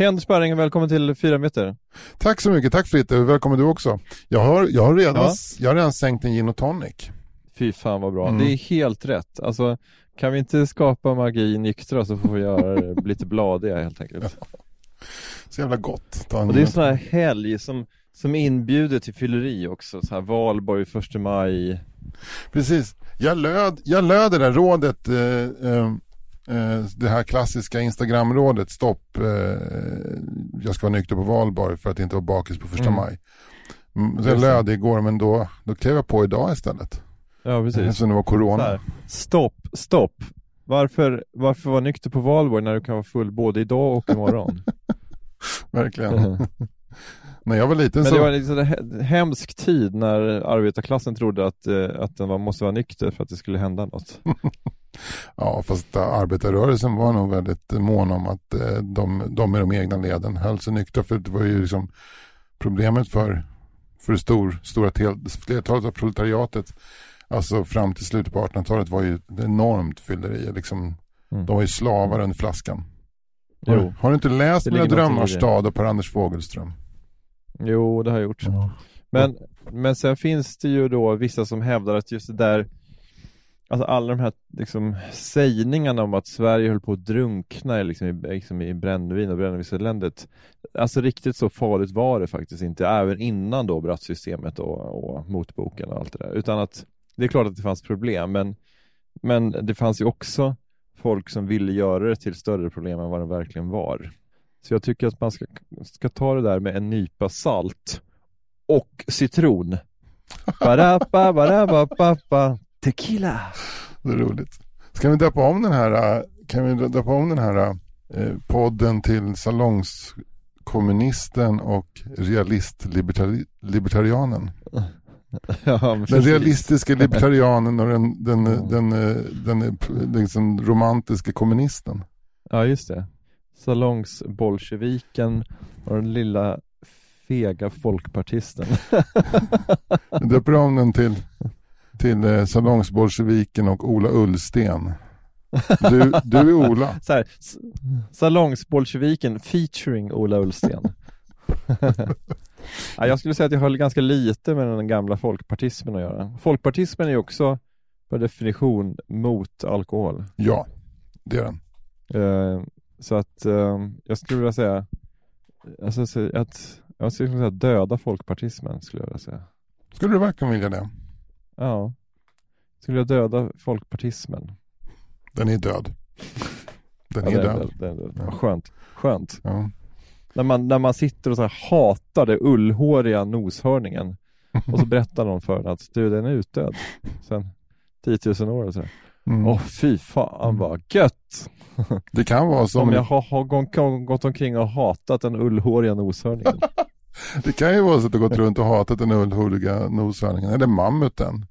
Hej Anders Sparring, välkommen till 4 meter. Tack så mycket, tack Fritte, välkommen du också. Jag har, jag har, redan, Ja. jag har redan sänkt en gin och tonic. Fy fan vad bra. Mm. Det är helt rätt. Alltså, kan vi inte skapa magi nyktra så får vi göra det lite bladiga helt enkelt. Så jävla gott. Ta en Och det är sån här helg som, som inbjuder till fylleri också. Så här Valborg, första maj. Precis. Jag löd, jag löd det där rådet, eh, eh, det här klassiska Instagramrådet, stopp, eh, jag ska vara nykter på valborg för att inte vara bakis på första Mm. maj. Mm, det. löd det igår men då, då klev jag på idag istället. Ja precis. Eftersom det var corona. här, stopp, stopp. Varför, varför vara nykter på valborg när du kan vara full både idag och imorgon? Verkligen. När jag var liten Men så... det var en liksom he- hemsk tid när arbetarklassen trodde att, eh, att den var, måste vara nykter för att det skulle hända något. Ja, fast äh, arbetarrörelsen var nog väldigt mån om att eh, de, de i de egna leden höll sig nyktra. För det var ju liksom problemet för, för det stor, stora flertalet av proletariatet, alltså fram till slutet på 1800-talet var ju ett enormt fylleri. Liksom, Mm. de var ju slavar under flaskan. Har, Jo. har du inte läst Mina drömmars stad av Per-Anders Fogelström? Jo, det har jag gjort. Men, men sen finns det ju då vissa som hävdar att just det där Alltså alla de här liksom, sägningarna om att Sverige höll på att drunkna liksom, i, liksom, i brännvin och brännvinseländet Alltså riktigt så farligt var det faktiskt inte, även innan då brattsystemet och, och motboken och allt det där. Utan att det är klart att det fanns problem, men, men det fanns ju också folk som ville göra det till större problem än vad det verkligen var. Så jag tycker att man ska, ska ta det där med en nypa salt och citron. Barappa, barappa, pappa. Tequila. Det är roligt. Ska vi döpa om den här, kan vi döpa om den här eh, podden till salongskommunisten och realist-libertarianen? Ja, Den realistiska libertarianen och den, den, Mm. den, eh, den, eh, liksom romantiska kommunisten. Ja, just det. Salongsbolsjeviken och den lilla fega folkpartisten. Döper om den till, till eh, salongsbolsjeviken och Ola Ullsten. Du, du är Ola. Så här, Salongsbolsjeviken featuring Ola Ullsten. ja, jag skulle säga att jag höll ganska lite med den gamla folkpartismen att göra. Folkpartismen är ju också per definition mot alkohol. Ja, det är den. Eh, så att eh, jag skulle vilja säga alltså, så att jag skulle säga döda folkpartismen skulle jag vilja säga. Skulle du verkligen vilja det? Ja. Skulle jag döda folkpartismen? Den är död. Den Ja, är det död. är död. Ja. Skönt. Skönt. Ja. När man, när man sitter och så här hatar det ullhåriga noshörningen och så berättar någon för en att du den är utdöd sen 10 000 år och så. här. Mm. Åh fy fan vad gött! Det kan vara som Om jag har, har gått, omkring och hatat den ullhåriga noshörningen. Det kan ju vara så att du gått runt och hatat den ullhåriga noshörningen, eller mammuten.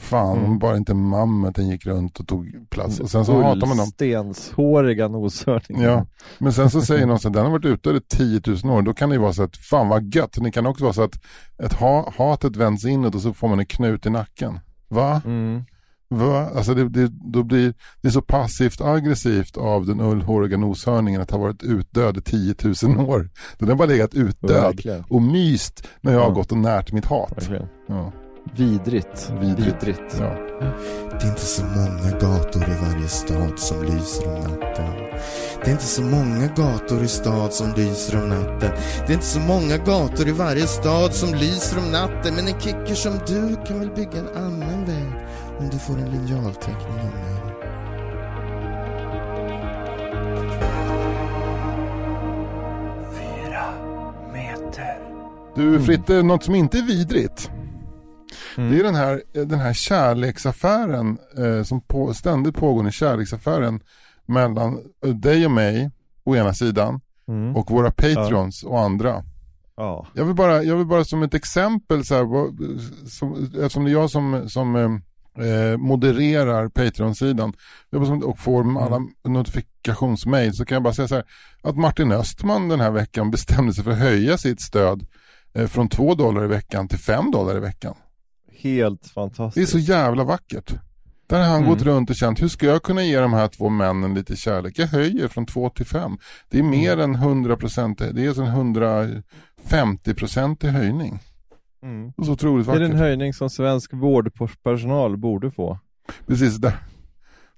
Fan, Mm. bara inte mammuten gick runt och tog plats. Och sen så hatar man dem. Ullstenshåriga noshörningen. Ja, men sen så säger någon så att den har varit ute i 10 000 år. Då kan det ju vara så att, fan vad gött. Det kan också vara så att ett ha, hatet vänds inåt och så får man en knut i nacken. Va? Mm. Va? Alltså det, det, då blir, det är så passivt aggressivt av den ullhåriga noshörningen att ha varit utdöd i 10 000 år. Den har bara legat utdöd Verkligen. och myst när jag har Ja. gått och närt mitt hat. Ja. Vidrigt. Vidrigt. Vidrigt. Ja. Det är inte så många gator i varje stad som lyser om natten. Det är inte så många gator i stad som lyser om natten. Det är inte så många gator i varje stad som lyser om natten. Men en kicker som du kan väl bygga en annan väg om du får en linjalteckning av mig. Du Fritte, något som inte är vidrigt. Mm. Det är den här, den här kärleksaffären eh, som på, ständigt pågår, en kärleksaffären mellan eh, dig och mig å ena sidan Mm. och våra patrons och andra. Ja. Jag vill bara, jag vill bara som ett exempel, så här, vad- som, eftersom det är jag som, som eh, modererar Patreon-sidan och får alla notifikationsmail så kan jag bara säga så här att Martin Östman den här veckan bestämde sig för att höja sitt stöd eh, från 2 dollar i veckan till 5 dollar i veckan. Helt Det är fantastiskt. så jävla vackert. Där har han Mm. gått runt och känt, hur ska jag kunna ge de här två männen lite kärlek? Jag höjer från 2 till 5. Det är mer Mm. än 100%, det är en 150% höjning. Mm. Det är så otroligt Det är vackert. en höjning som svensk vårdpersonal borde få. Precis, där.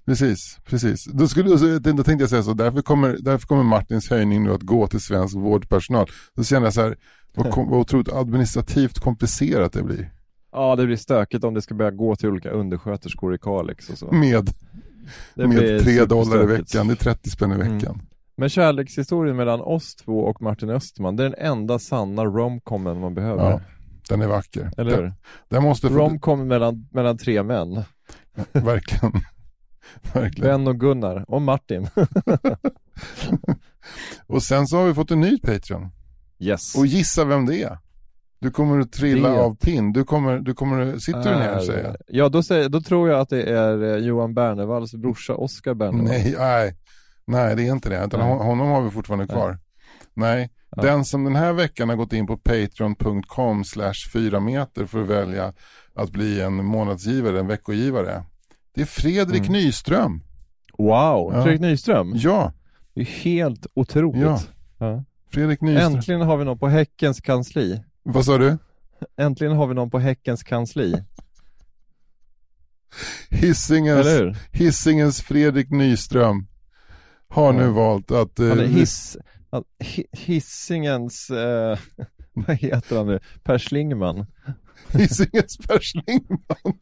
Precis, precis. Då, skulle, då tänkte jag säga så, därför kommer, därför kommer Martins höjning nu att gå till svensk vårdpersonal. Då känner jag så här, vad, kom, vad otroligt administrativt komplicerat det blir. Ja, det blir stökigt om det ska börja gå till olika undersköterskor i Kalix och så. Med, Det med blir 3 dollar i veckan, det är 30 spänn i Mm. veckan. Men kärlekshistorien mellan oss två och Martin Östman, det är den enda sanna romcomen man behöver. Ja, den är vacker. Eller Den, hur? den måste få, Romcom mellan, mellan tre män. verkligen. verkligen. Ben och Gunnar och Martin. Och sen så har vi fått en ny Patreon. Yes. Och gissa vem det är. Du kommer att trilla Det- av pinn. Du kommer, du kommer, sitter du ner och säger? Ja, då, säger, då tror jag att det är eh, Johan Bernevalls brorsa Oskar Bernevall. Nej, nej, nej det är inte det. Utan honom har vi fortfarande kvar. Nej, Ja. den som den här veckan har gått in på patreon.com slash 4 meter för att välja att bli en månadsgivare, en veckogivare. Det är Fredrik Mm. Nyström. Wow, Ja. Fredrik Nyström. Ja, Det är helt otroligt. Ja. Ja. Fredrik Nyström. Äntligen har vi någon på Häckens kansli. Vad sa du? Äntligen har vi någon på Häckens kansli. Hissingens, hur? Hissingens Fredrik Nyström har nu valt att... eh, Han är hiss, han, hi, Hissingens, eh, vad heter han nu, Per Schlingman. Hissingens Per Schlingmann.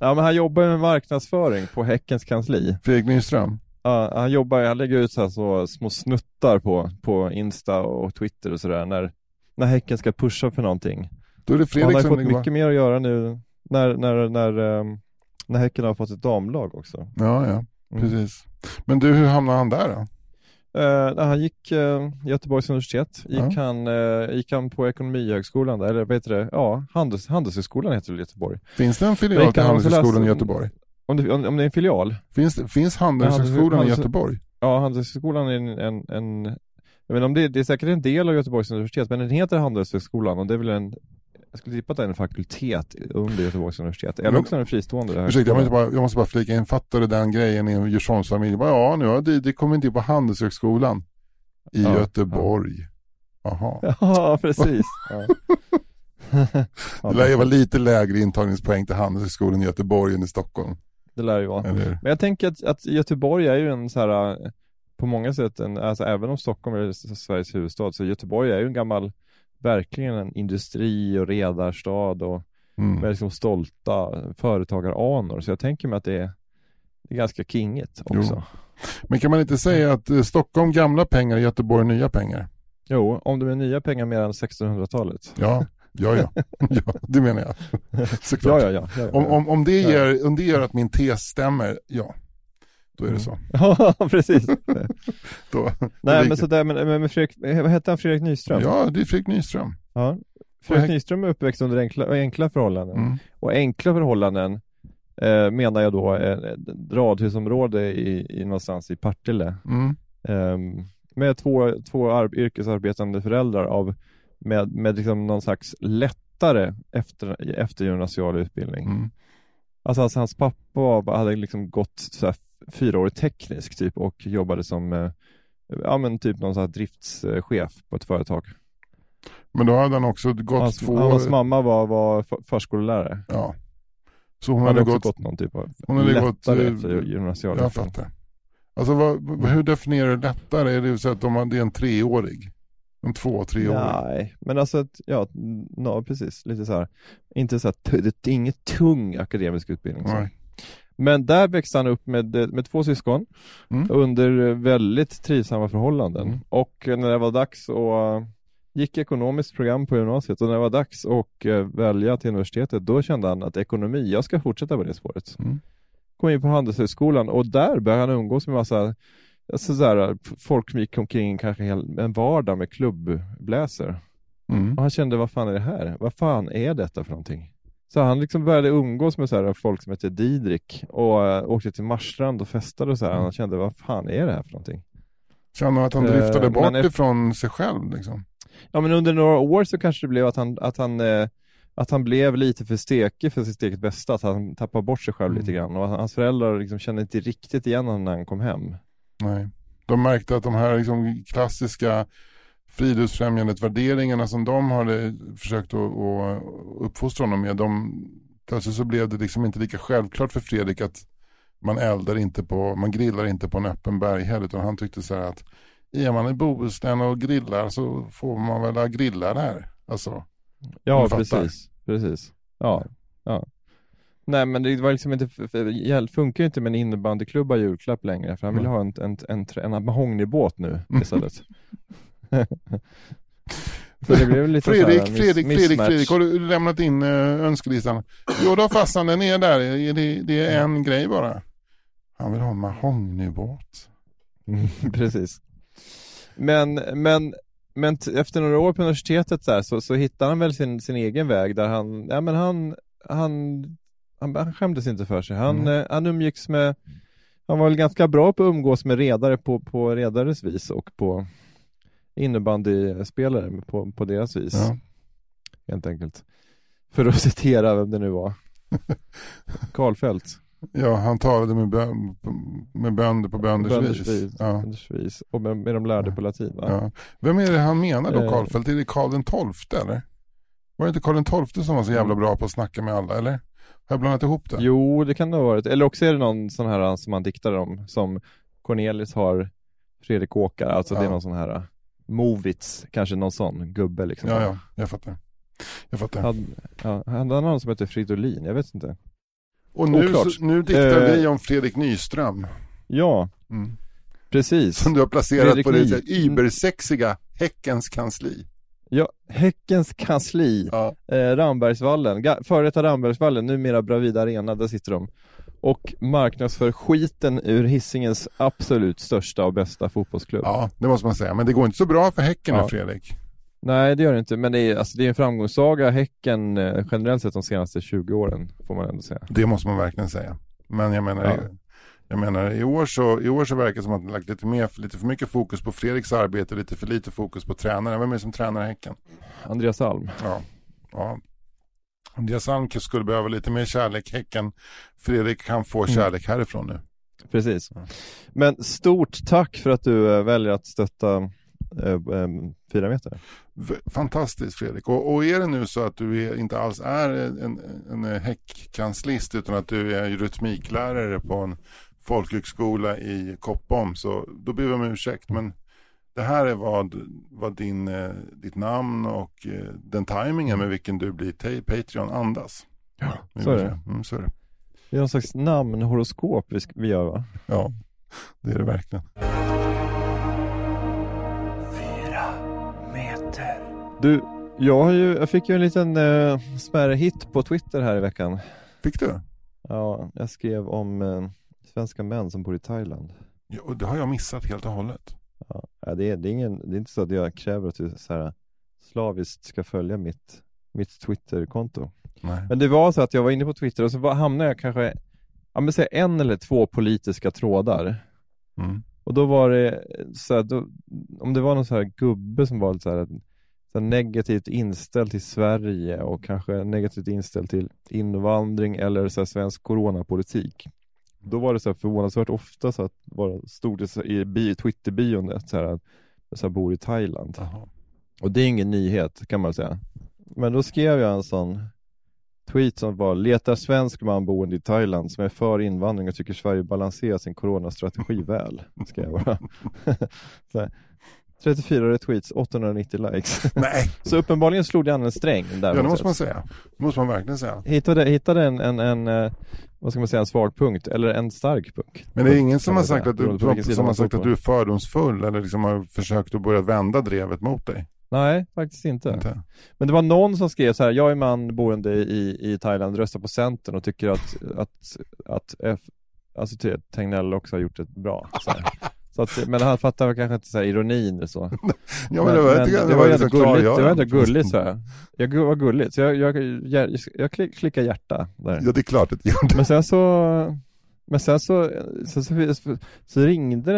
Ja men han jobbar med marknadsföring på Häckens kansli. Fredrik Nyström. Ja, han jobbar, han lägger ut så, så små snuttar på, på Insta och Twitter och sådär när, när Häcken ska pusha för någonting. Då är det Och han Fredrik har fått mycket mer att göra nu när, när, när, ehm, när Häcken har fått ett damlag också. Ja, ja, Mm. precis. Men du, hur hamnade han där då? Eh, när han gick eh, Göteborgs universitet, gick, Ja. han, eh, gick han på Ekonomihögskolan, där, eller vad heter det? Ja, Handels, Handelshögskolan heter det i Göteborg. Finns det en filial till Handelshögskolan i Göteborg? Om det, om, om det är en filial? Finns, finns Handelshögskolan i Göteborg? Ja, Handelshögskolan är en, en, en jag inte om det, det är säkert en del av Göteborgs universitet, men den heter Handelshögskolan och det är väl en jag skulle tippa att det är en fakultet under Göteborgs universitet, eller också en fristående Ursäkta, jag måste, bara, jag måste bara flika in, fattar du den grejen i en Djursholmsfamilj? Ja, nu har det, det kommer inte in på Handelshögskolan i Ja, Göteborg. Ja, precis. Ja. Ja, Det lär ju vara lite lägre intagningspoäng till Handelshögskolan i Göteborg än i Stockholm. det lär ju vara. Eller? Men jag tänker att, att Göteborg är ju en så här, eh, på många sätt, en, alltså även om Stockholm är Sveriges huvudstad, så Göteborg är ju en gammal, verkligen en industri och redarstad och Mm. med liksom stolta företagaranor. Så jag tänker mig att det är, det är ganska kingigt också. Jo. Men kan man inte säga att eh, Stockholm gamla pengar, Göteborg nya pengar? Jo, om det är nya pengar mer än 1600-talet. Ja, ja, ja. ja det menar jag. Såklart. Ja, ja, ja. ja, ja. Om, om, om, det gör, om det gör att min tes stämmer, ja, då är det så. Ja, precis. Då, Nej, men sådär, men, men med Fredrik, eh, vad hette han, Fredrik Nyström? Ja, det är Fredrik Nyström. Ja. Fredrik Häck- Nyström är uppväxt under enkla, enkla förhållanden. Mm. Och enkla förhållanden eh, menar jag då eh, ett radhusområde i, i någonstans i Partille. Mm. Ehm, med två, två ar- yrkesarbetande föräldrar av, med, med liksom någon slags lättare efter, eftergymnasial utbildning. Mm. Alltså, alltså hans pappa hade liksom gått så här fyraårig teknisk typ och jobbade som eh, ja men typ någon sån driftschef på ett företag. Men då hade han också gått Hans, två... hans mamma var, var för- förskollärare. Ja. Så hon Hon hade hade gått... gått någon typ av Hon hade lättare gått, eh, eftergymnasial Jag utbildning. fattar. Alltså vad, hur definierar du lättare? Är det så att de det är en treårig? En två, treårig? Nej, men alltså, att, ja, no, precis, lite så här. Inte så här, det är inget tung akademisk utbildning. Så. Nej. Men där växte han upp med, med två syskon Mm. under väldigt trivsamma förhållanden. Mm. Och när det var dags att gick ekonomiskt program på gymnasiet och när det var dags att eh, välja till universitetet då kände han att ekonomi, jag ska fortsätta på det spåret. Mm. kom in på Handelshögskolan och där började han umgås med massa alltså sådär, folk som gick omkring kanske en vardag med klubbbläser. Mm. Och han kände, vad fan är det här? Vad fan är detta för någonting? Så han liksom började umgås med så här folk som heter Didrik och uh, åkte till Marstrand och festade och så här. Mm. Han kände, vad fan är det här för någonting? Känner han att han driftade bort men efter- ifrån sig själv liksom? Ja men under några år så kanske det blev att han, att han, eh, att han blev lite för stekig för sitt eget bästa, att han tappade bort sig själv Mm. lite grann och hans föräldrar liksom kände inte riktigt igen honom när han kom hem. Nej. De märkte att de här liksom klassiska friluftsfrämjandet värderingarna som de hade försökt att, att uppfostra honom med, de, plötsligt så blev det liksom inte lika självklart för Fredrik att man eldar inte på, man grillar inte på en öppen berghäll utan han tyckte så här att är man i Bohuslän och grillar så får man väl ha grillar där. Alltså, Ja precis, precis. Ja, ja. Nej men det var liksom inte, funkar ju inte med en innebandyklubba julklapp längre för han ville Mm. ha en, en, en, en, en mahognybåt nu istället. så det blev lite Fredrik, miss- Fredrik, Fredrik. Fredrik, har du lämnat in uh, önskelistan? Jo då farsan, den är där, det, det är en grej bara. Han vill ha en mahognybåt. Precis. Men, men, men efter några år på universitetet där, så, så hittade han väl sin, sin egen väg där han, ja men han, han, han, han skämdes inte för sig. Han, Mm. eh, han umgicks med, han var väl ganska bra på att umgås med redare på, på redares vis och på innebandyspelare på, på deras vis. Ja. Helt enkelt. För att citera vem det nu var. Karlfeldt. Ja, han talade med, med bönder på bönders, Bönders vis. vis. Ja, Bönders vis. Och med, med de lärde på latin va? ja. Vem är det han menar då, Eh. Karlfeldt? Är det Karl den tolfte eller? Var det inte Karl tolfte som var så jävla bra på att snacka med alla, eller? Har jag blandat ihop det? Jo, det kan det ha varit. Eller också är det någon sån här som han diktar om, som Cornelis har Fredrik Åkare, alltså det är Ja. någon sån här Movits, kanske någon sån gubbe liksom. Ja, ja, jag fattar. Jag fattar. Hade, ja, hade han någon som heter Fridolin? Jag vet inte. Och nu, Oklart. så, nu diktar Eh. vi om Fredrik Nyström. Ja, Mm. precis. Som du har placerat Fredrik på det übersexiga Häckens kansli. Ja, Häckens kansli, Ja. eh, Rambergsvallen, före detta Rambergsvallen, numera Bravida Arena, där sitter de. Och marknadsför skiten ur Hisingens absolut största och bästa fotbollsklubb. ja, det måste man säga. Men det går inte så bra för Häcken nu, Ja. Fredrik. Nej, det gör det inte, men det är, alltså, det är en framgångssaga, Häcken, eh, generellt sett de senaste 20 åren, får man ändå säga. Det måste man verkligen säga. Men jag menar, Ja. jag menar i, år så, i år så verkar det som att man lagt lite, mer, lite för mycket fokus på Fredriks arbete och lite för lite fokus på tränaren. Vem är det som tränar Häcken? Andreas Alm. Ja. ja. Andreas Alm skulle behöva lite mer kärlek. Häcken, Fredrik kan få Mm. kärlek härifrån nu. Precis. Men stort tack för att du eh, väljer att stötta eh, eh, fyra meter. Fantastiskt Fredrik. Och, och är det nu så att du är, inte alls är en, en, en häckkanslist utan att du är rytmiklärare på en folkhögskola i Koppom så då ber vi om ursäkt. Men det här är vad, vad din, eh, ditt namn och eh, den tajmingen med vilken du blir Patreon andas. Ja, så är det. Mm, så är det. Det är någon slags namnhoroskop vi, sk- vi gör va? Ja, det är det verkligen. Du, jag, har ju, jag fick ju en liten eh, smärre hit på Twitter här i veckan. Fick du? Ja, jag skrev om eh, svenska män som bor i Thailand. Ja, och det har jag missat helt och hållet. Ja, det, är, det, är ingen, det är inte så att jag kräver att du så här, slaviskt ska följa mitt, mitt Twitter-konto. Nej. Men det var så att jag var inne på Twitter och så var, hamnade jag kanske, ja men säg en eller två politiska trådar. Mm. Och då var det så här, då, om det var någon så här gubbe som var lite så här, så här negativt inställd till Sverige och kanske negativt inställd till invandring eller så svensk coronapolitik. Då var det så här förvånansvärt ofta så att stod det så i bi, Twitter-bion att så här, så här bor i Thailand. Jaha. Och det är ingen nyhet kan man säga. Men då skrev jag en sån tweet som var letar svensk man boende i Thailand som är för invandring och tycker Sverige balanserar sin coronastrategi väl. Skrev jag bara. så här, 34 retweets, 890 likes. Nej, Så uppenbarligen slog det an en sträng där. ja, det måste man säga. Det måste man verkligen säga. Hittade, hittade en, en, en, eh, vad ska man säga, en svag punkt, eller en stark punkt. Men det är ingen som har sagt att du, som har sagt att du är fördomsfull eller liksom har försökt att börja vända drevet mot dig. Nej, faktiskt inte. Inte? Men det var någon som skrev så här, jag är man boende i, i Thailand, röstar på Centern och tycker att, att, att F, alltså Tegnell också har gjort det bra. Så, att, men han fattar kanske inte så här ironin och så. Ja, men det var, men, jag tycker det var ändå gulligt, det var ändå gulligt så här. Jag var gulligt, så jag, jag, jag, jag klick, klickade hjärta där. Ja, det är klart att det gjorde. Men sen så, men sen så, så, så, så, så ringde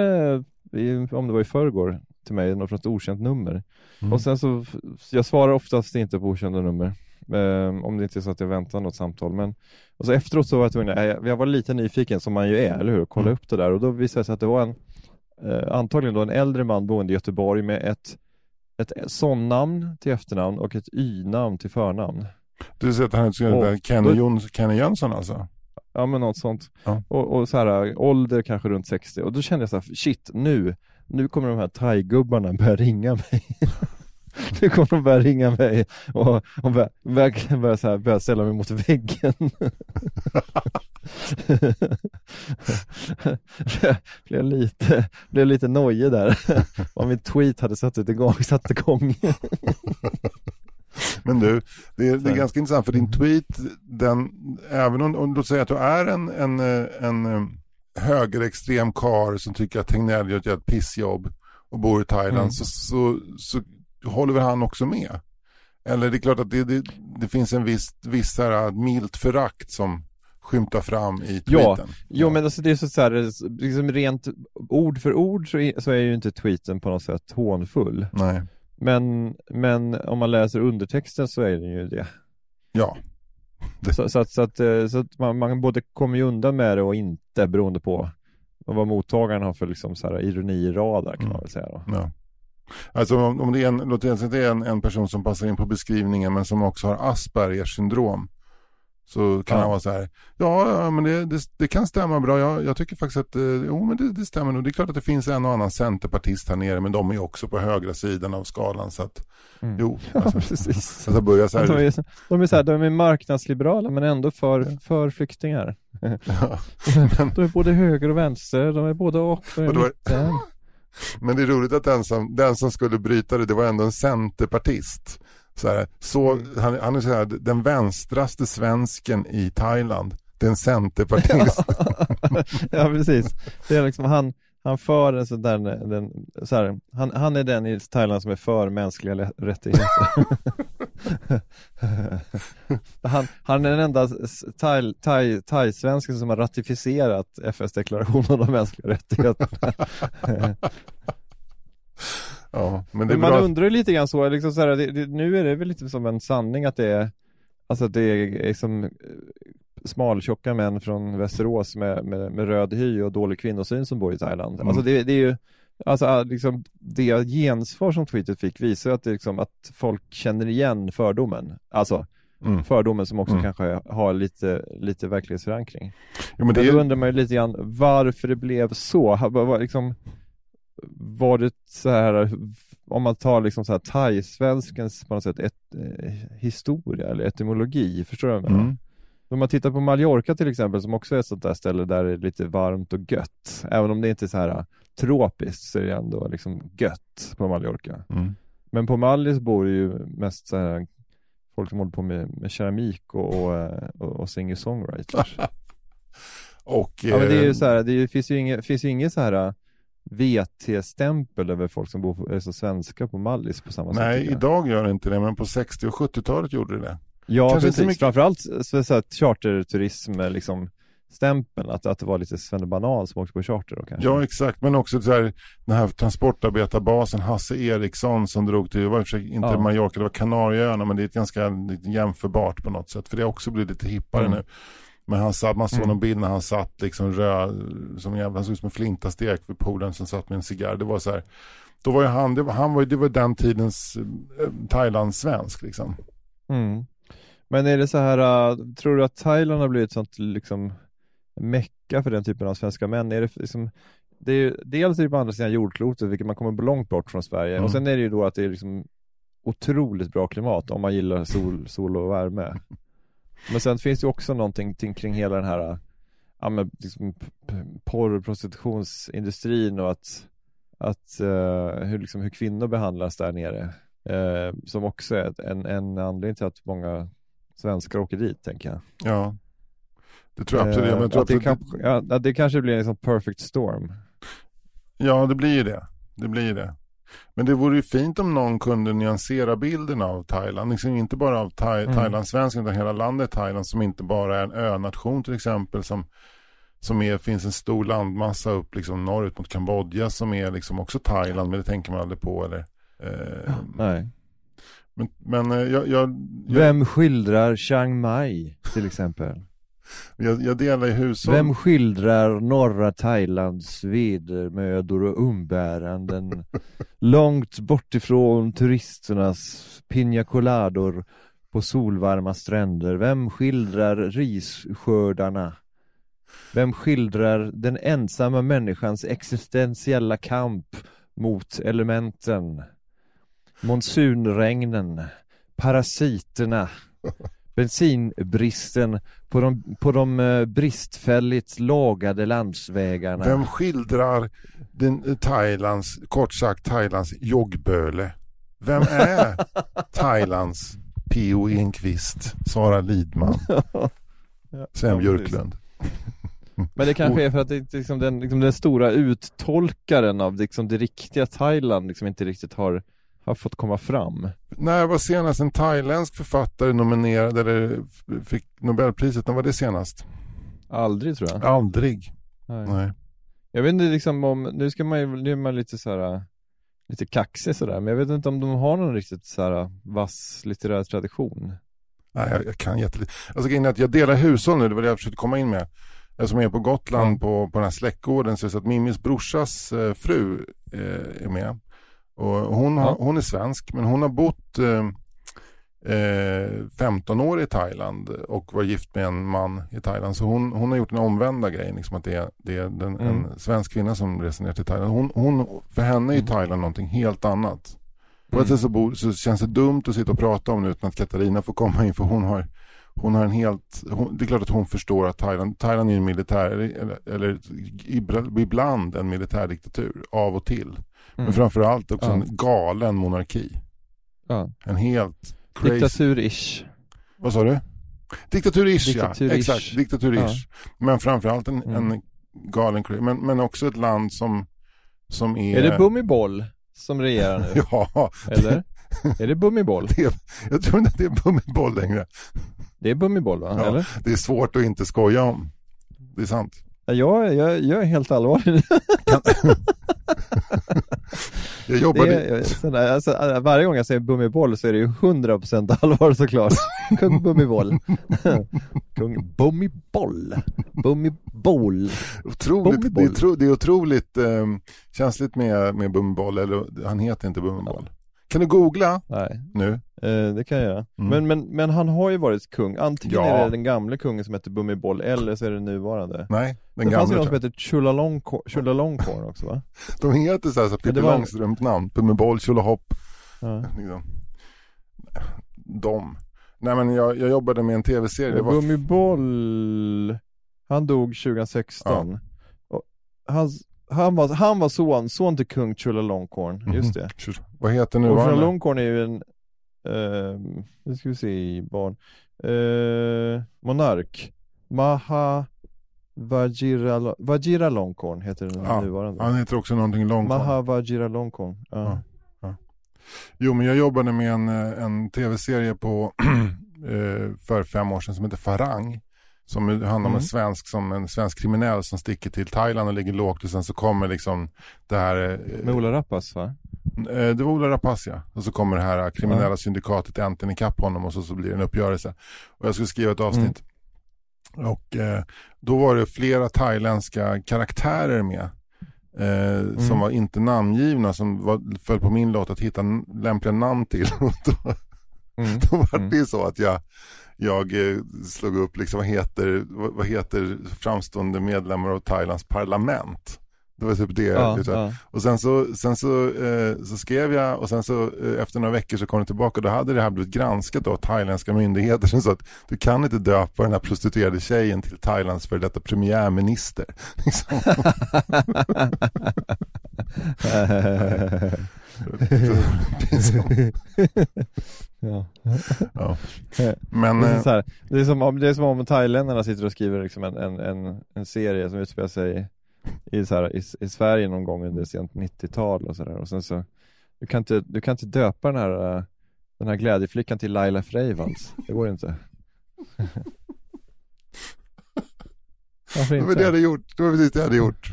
det, om det var i förrgår, till mig, något från ett okänt nummer. Mm. Och sen så, jag svarar oftast inte på okända nummer. Eh, om det inte är så att jag väntar något samtal. Men, och så efteråt så var jag tvungen, jag, jag var lite nyfiken som man ju är, eller hur? Kolla Mm. upp det där och då visade det sig att det var en, eh, antagligen då en äldre man boende i Göteborg med ett, ett son-namn till efternamn och ett y-namn till förnamn. Du säger att han skulle Kenny, Jons, Kenny Jönsson alltså? Ja men något sånt. Ja. Och, och så här, ålder kanske runt 60. Och då kände jag så här, shit nu, nu kommer de här thai-gubbarna börja ringa mig. nu kommer de börja ringa mig och, och börja, börja, börja, här, börja ställa mig mot väggen. blev lite, blev lite nojig där. Om min tweet hade satt igång, satt igång. Men du, det är, det är ganska intressant för din tweet, den, även om, om du säger att du är en, en, en, eh, högerextrem kar som tycker att Tegnell gör ett pissjobb och bor i Thailand Mm. så, så, så håller väl han också med? Eller det är klart att det, det, det finns en viss, viss här milt förakt som skymtar fram i Ja, tweeten. Jo men alltså det är så, så här, liksom rent ord för ord så är, så är ju inte tweeten på något sätt hånfull. Nej, Men, men om man läser undertexten så är den ju det. ja. Det- Så, så att, så att, eh, så att man, man både kommer ju undan med det och inte beroende på vad mottagaren har för liksom så här ironiradar kan Mm. man väl säga då. Ja. Alltså om, om det är, en, låt det är en, en person som passar in på beskrivningen men som också har Aspergers syndrom. Så kan Ja. han vara så här, ja, ja men det, det, det kan stämma bra. Jag, jag tycker faktiskt att, eh, jo men det, det stämmer nog. Det är klart att det finns en och annan centerpartist här nere men de är också på högra sidan av skalan så att, Mm. jo. Ja, Alltså, precis. så att jag börjar så här, De är, de är, så här, de är marknadsliberala men ändå för, för flyktingar. ja. De är både höger och vänster, de är både och, de är Och mitten. Men det är roligt att den som, den som skulle bryta det, det var ändå en centerpartist. Så här, så, Mm. han, han är så här, den vänstraste svensken i Thailand. Det är en centerpartist. ja precis. Det är liksom han, han för en sån där, den, så här, han, han är den i Thailand som är för mänskliga rättigheter. han, han är den enda s- thai, thai, thai-svensken som har ratificerat FNs deklaration om de mänskliga rättigheterna. Ja, men är Men man undrar ju lite grann så, liksom så här, det, det, nu är det väl lite som en sanning att det är Alltså det är liksom eh, smaltjocka män från Västerås med, med, med röd hy och dålig kvinnosyn som bor i Thailand. Mm. Alltså det, det är ju Alltså ah, liksom det gensvar som tweetet fick visar att det liksom att folk känner igen fördomen. Alltså Mm. fördomen som också Mm. kanske har lite, lite verklighetsförankring. Jo, men Men är då ju, undrar man ju lite grann varför det blev så. Liksom, var det så här, om man tar liksom så här thai-svenskens på något sätt ett, eh, historia eller etymologi, förstår du vad jag menar? mm. Om man tittar på Mallorca till exempel som också är ett sånt där ställe där det är lite varmt och gött. Även om det inte är så här eh, tropiskt så är det ändå liksom gött på Mallorca. Mm. Men på Mallis bor det ju mest så här folk som håller på med, med keramik och, och, eh, och, och singer-songwriters. Och, Ja men det är ju eh, så här, det är finns ju inget, finns ju inget så här VT-stämpel över folk som bor, är så svenska på Mallis på samma sätt. Nej, tycker jag. idag gör det inte det, men på 60 och 70-talet gjorde det det. Ja kanske inte precis, mycket- framförallt så, så här, charterturism liksom stämpeln, att, att det var lite svennebanan som åkte på charter då kanske. Ja, exakt. Men också så här, den här transportarbetarbasen Hasse Eriksson som drog till, det var inte Ja. Mallorca, det var Kanarieöarna, men det är ett ganska jämförbart på något sätt. För det har också blivit lite hippare Mm. nu. Men han satt, man såg Mm. någon bild när han satt liksom röd, som jävla, han såg ut som en flintastek vid poolen som satt med en cigarr. Det var så här, då var ju han, det var, han var, det var den tidens eh, Thailand-svensk liksom. Mm. Men är det så här, äh, tror du att Thailand har blivit sånt liksom mecka för den typen av svenska män? Är det liksom, det är ju, dels är det på andra sidan jordklotet, vilket man kommer långt bort från Sverige, Mm. och sen är det ju då att det är liksom otroligt bra klimat om man gillar sol, sol och värme. Men sen finns det också någonting ting kring hela den här ja, men liksom porr och prostitutionsindustrin och att, att eh, hur, liksom, hur kvinnor behandlas där nere. Eh, som också är en, en anledning till att många svenskar åker dit, tänker jag. Ja. Det tror jag absolut. Men jag tror att det, absolut- kan, ja, att det kanske blir en sån perfect storm. Ja, det blir ju det. Det blir det. Men det vore ju fint om någon kunde nyansera bilden av Thailand. Liksom inte bara av thai, Mm. Thailandssvenskan utan hela landet Thailand som inte bara är en önation till exempel. Som, som är, finns en stor landmassa upp liksom norrut mot Kambodja som är liksom också Thailand. Men det tänker man aldrig på. Eller, eh, Nej. men men eh, jag, jag, jag, Vem skildrar Chiang Mai till exempel? Jag, jag delar i hushåll. Vem skildrar norra Thailands vedermödor och umbäranden långt bort ifrån turisternas pina colador på solvarma stränder? Vem skildrar risskördarna? Vem skildrar den ensamma människans existentiella kamp mot elementen? Monsunregnen, parasiterna, bensinbristen på de, på de eh, bristfälligt lagade landsvägarna. Vem skildrar den, eh, Thailands, kort sagt Thailands joggböle? Vem är Thailands P.O. Enquist, Sara Lidman, Sven Björklund? Men det kanske är för att det, liksom den, liksom den stora uttolkaren av liksom det riktiga Thailand liksom inte riktigt har, har fått komma fram. När var senast en thailändsk författare nominerad eller fick Nobelpriset? När var det senast? Aldrig tror jag. Aldrig. Nej. Nej. Jag vet inte liksom om, nu ska man ju, nu är man lite så här lite kaxig sådär, men jag vet inte om de har någon riktigt så här vass litterär tradition. Nej, jag, jag kan jättelite. Alltså grejen är att jag delar hushåll nu, det var det jag försökte komma in med. Jag som är på Gotland Ja. på, på den här släktgården så är det så att Mimis brorsas eh, fru eh, är med. Och hon, har, Ja. hon är svensk men hon har bott eh, eh, 15 år i Thailand och var gift med en man i Thailand. Så hon, hon har gjort den omvända grejen, liksom att det är, det är den, Mm. en svensk kvinna som reser ner till Thailand. Hon, hon, för henne är ju Thailand någonting helt annat. På ett Mm. sätt så känns det dumt att sitta och prata om det utan att Katarina får komma in för hon har hon har en helt, hon, det är klart att hon förstår att Thailand, Thailand är en militär, eller, eller ibland en militärdiktatur, av och till. Men Mm. framförallt också Ja. en galen monarki. Ja. En helt crazy, Diktatur-ish. vad sa du? Diktatur-ish ja, exakt, diktatur-ish. Men framförallt en, Mm. en galen, men, men också ett land som, som är... Är det Bummiboll som regerar nu? Ja, Eller? Är det Bummiboll? det jag tror inte att det är Bummiboll längre. Det är Bummiboll va? Ja. Eller? Det är svårt att inte skoja om. Det är sant. Ja, jag, jag, jag är helt allvarlig. Jag jobbade, Det är, sådär, alltså, varje gång jag säger Bummiboll så är det ju 100% allvar såklart. Kung Bummiboll. Kung Bummiboll. Bummiboll. otroligt, det, är, Bummiboll. tro, det är otroligt eh, känsligt med, med Bummiboll, eller han heter inte Bummiboll. Kan du googla Nej, nu? Eh, det kan jag göra. Mm. Men, men, men han har ju varit kung. Antingen Ja. är det den gamle kungen som heter Bummiboll eller så är det nuvarande. Nej, den det fanns ju någon som heter Chulalongkorn också va? De heter så här, så det Pippi var- Långstrump namn. Bummiboll, Tjolahopp. Ja. Liksom. De. Nej men jag, jag jobbade med en tv-serie. Det var Bummiboll, han dog 2016. Och hans, han, var, han var son, son till kung Chulalongkorn, just det. Mhm. Vad heter Och nuvarande? Chulalongkorn är ju en, uh, nu ska vi se barn, uh, monark. Maha Vajira, Vajiralongkorn heter den Ja, nuvarande. Han heter också någonting långt. Maha Vajiralongkorn. Ja. Ja. Jo men jag jobbade med en, eh, en tv-serie på eh, för fem år sedan som heter Farang. Som handlar om Mm. en svensk, som en svensk kriminell som sticker till Thailand och ligger lågt och sen så kommer liksom det här eh, Med Ola Rapace va? Eh, Det var Ola Rapace Och så kommer det här kriminella syndikatet äntligen ikapp honom och så, så blir det en uppgörelse. Och jag skulle skriva ett avsnitt. Och eh, då var det flera thailändska karaktärer med. Eh, Som var inte namngivna som var, föll på min låt att hitta lämpliga namn till. Och då, Mm. då var Mm. det så att jag, jag eh, slog upp liksom vad heter, vad, vad heter framstående medlemmar av Thailands parlament. Det var typ det. Ja, liksom. ja. Och sen så, sen så, eh, så skrev jag och sen så eh, efter några veckor så kom det tillbaka och då hade det här blivit granskat av thailändska myndigheter som sa att du kan inte döpa den här prostituerade tjejen till Thailands för detta premiärminister. Liksom. Så- Ja. Ja. Det Men, är, så här, det, är som om, det är som om thailändarna sitter och skriver liksom en, en, en, en serie som utspelar sig i, så här, i, i Sverige någon gång under sent 90-tal och sådär och sen så du kan, inte, du kan inte döpa den här, eh, den här glädjeflickan till Laila Freivalds, det går inte Varför det var det inte? hade gjort, det var precis det jag hade gjort.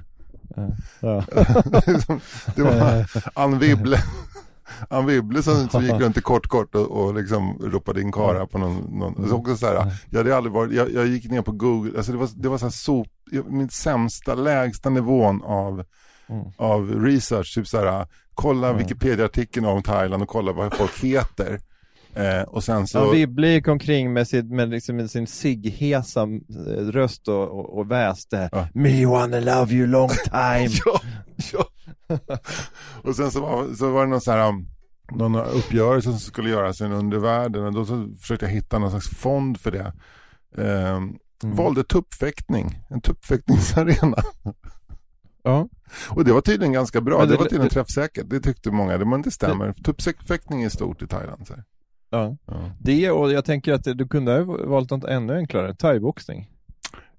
Ja. det var Ann Wibble. Ann Wibble som, som gick runt i kort kort och, och liksom ropade in Kara på någon, någon så också så här, jag hade aldrig varit, jag, jag gick ner på Google, alltså det var, det var så här sop, min sämsta, lägsta nivån av, Mm. av research, typ så här, kolla Mm. Wikipedia-artikeln om Thailand och kolla vad folk heter. Eh, och sen så... Ann Wibble gick omkring med, sitt, med, liksom, med sin cigghesa eh, röst och, och, och väste Ja. Me wanna love you long time ja, ja. Och sen så var, så var det någon så här um, någon uppgörelse som skulle göras under världen och då så försökte jag hitta någon slags fond för det. Ehm, Mm. Valde tuppfäktning, en tuppfäktningsarena. Ja, Och det var tydligen ganska bra, Men det, det- var tydligen det- träffsäkert. Det tyckte många, det, men det stämmer. Tuppfäktning är stort i Thailand. Så. ja. Ja. Det och jag tänker att du kunde ha valt något ännu enklare, thaiboxning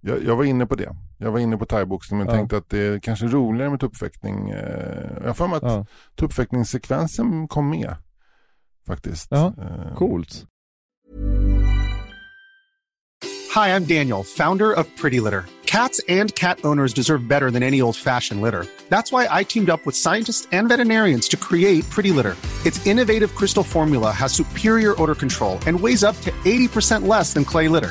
Jag, jag var inne på det. Jag var inne på thaiboxning men Ja. tänkte att det är kanske roligare med tuppfäktning. Eh, Jag har för mig att Ja, tuppfäktningssekvensen kom med. Faktiskt. Ja, Eh, coolt Hi, I'm Daniel, founder of Pretty Litter. Cats and cat owners deserve better than any old fashioned litter. That's why I teamed up with scientists and veterinarians to create Pretty Litter. Its innovative crystal formula has superior odor control and weighs up to 80% less than clay litter.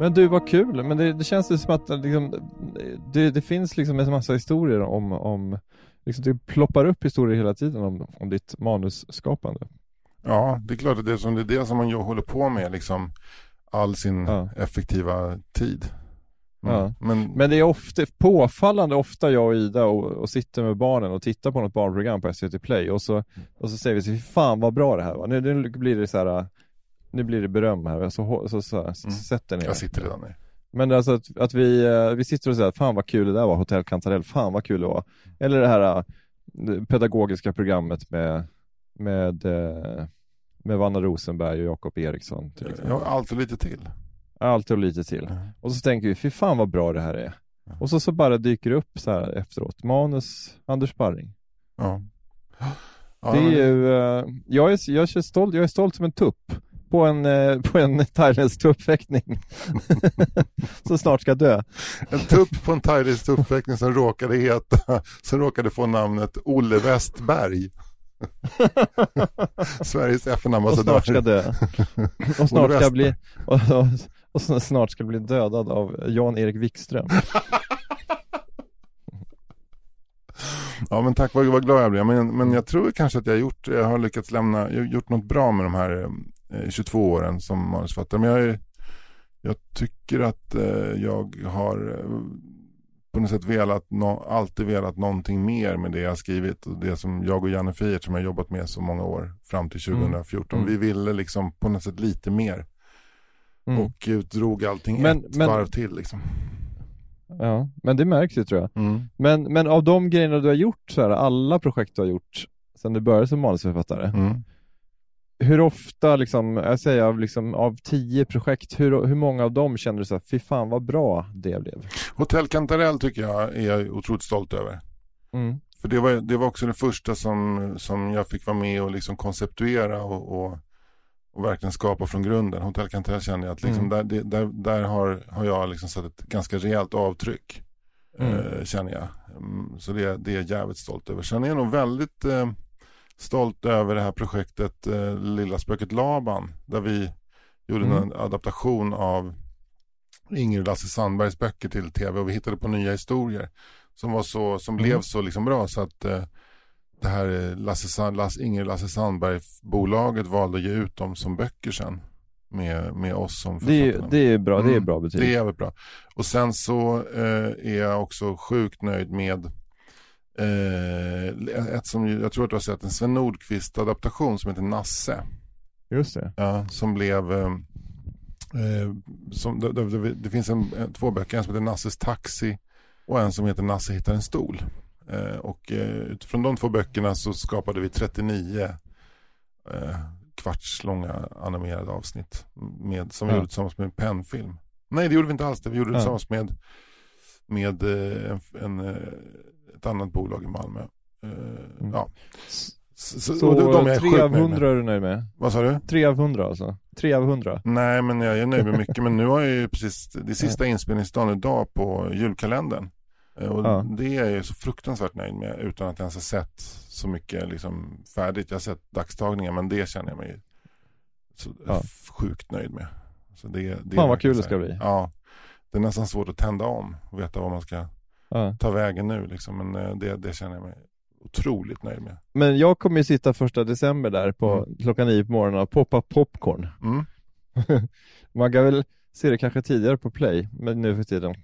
Men du, vad kul, men det, det känns ju som att liksom, det, det finns liksom en massa historier om, om liksom, det ploppar upp historier hela tiden om, om ditt manusskapande Ja, det är klart att det är, som, det är det som man ju håller på med liksom all sin Ja. effektiva tid. Mm. Ja. Men, Men det är ofta, påfallande ofta jag och Ida och, och sitter med barnen och tittar på något barnprogram på SVT Play och så, och så säger vi så, "Fy fan vad bra det här var. Nu, nu blir det så här, nu blir det beröm här, så, så, så, så Mm. sätter ner. jag sitter redan ner. Men alltså att, att vi, eh, vi sitter och säger fan vad kul det där var, Hotell Cantarell, fan vad kul det var. Eller det här eh, pedagogiska programmet med, med, eh, med Vanna Rosenberg och Jakob Eriksson till exempel. Har allt och lite till. Allt och lite till. Ja. Och så tänker vi, fy fan vad bra det här är. Och så, så bara dyker det upp så här efteråt, manus Anders Sparring. Ja. Ja, det är men- ju, jag, är, jag, är stolt, jag är stolt som en tupp på en, eh, på en thailändsk tuppfäktning. som snart ska dö. En tupp på en thailändsk tuppfäktning som råkade heta, som råkade få namnet Olle Westberg. Sveriges Och FN-ambassadör. snart ska dö. Och snart ska bli, och, och, och snart ska bli dödad av Jan-Erik Wikström. Ja men tack, vad, vad glad jag blev. Men, men jag tror kanske att jag, har gjort, jag har lyckats lämna, jag gjort något bra med de här eh, 22 åren som manusförfattare. Men jag, jag tycker att eh, jag har eh, på något sätt velat, no, alltid velat någonting mer med det jag skrivit. Och det som jag och Janne Fiert som jag jobbat med så många år fram till 2014. Mm. Vi ville liksom på något sätt lite mer. Mm. Och drog allting Men- ett men- varv till liksom. Ja, men det märks ju tror jag. Mm. Men, men av de grejerna du har gjort, så här, alla projekt du har gjort sedan du började som manusförfattare, Mm. Hur ofta, liksom, jag säger av, liksom, av tio projekt, hur, hur många av dem känner du så här, fy fan vad bra det blev? Hotell Cantarell tycker jag är jag otroligt stolt över. Mm. För det var, det var också det första som, som jag fick vara med och liksom konceptuera och, och, och verkligen skapa från grunden. Hotell Cantarell kände jag att liksom Mm. där, där, där har, har jag liksom satt ett ganska rejält avtryck. eh, känner jag. Mm, så det, det är jag jävligt stolt över. Sen är jag nog väldigt eh, stolt över det här projektet eh, Lilla spöket Laban. Där vi gjorde Mm. en adaption av Ingrid Lasse Sandbergs böcker till tv och vi hittade på nya historier. Som var så, som Mm. blev så liksom bra så att eh, det här eh, Lasse, Sand- Lasse, Ingrid Lasse Sandberg-bolaget valde att ge ut dem som böcker sen. Med, med oss som Det, är- författarna. det är bra, det är Mm, bra betyg. Det är jävligt bra. Och sen så eh, är jag också sjukt nöjd med eh, ett som jag tror att du har sett en Sven Nordqvist adaptation som heter Nasse. Just det. Ja, som blev eh, eh, som, det, det, det finns en, en, två böcker, en som heter Nasses taxi och en som heter Nasse hittar en stol. Eh, och eh, utifrån de två böckerna så skapade vi 39 eh, kvarts långa animerade avsnitt med, som vi Ja. gjorde tillsammans med en pennfilm. Nej det gjorde vi inte alls, det vi gjorde det Ja. tillsammans med, med eh, en, en, eh, ett annat bolag i Malmö. Eh, Mm. Ja. Så, så, Så de- de är jag 3 sjukt av nöjd 100 med. är du nöjd med? Vad sa du? 3 av 100 alltså? 3 av 100? Nej, men jag är nöjd med mycket. men nu har jag ju precis, det är sista inspelningsdagen idag på julkalendern. Eh, Och Ja. det är jag ju så fruktansvärt nöjd med utan att jag ens har sett så mycket liksom färdigt. Jag har sett dagstagningar men det känner jag mig så Ja. sjukt nöjd med. Så det, det är Fan vad kul det ska bli. Ja, det är nästan svårt att tända om och veta vad man ska Ja. ta vägen nu liksom. Men eh, det, det känner jag mig otroligt nöjd med. Men jag kommer ju sitta första december där på Mm. klockan nio på morgonen och poppa popcorn. Mm. Man kan väl se det kanske tidigare på play, men nu för tiden.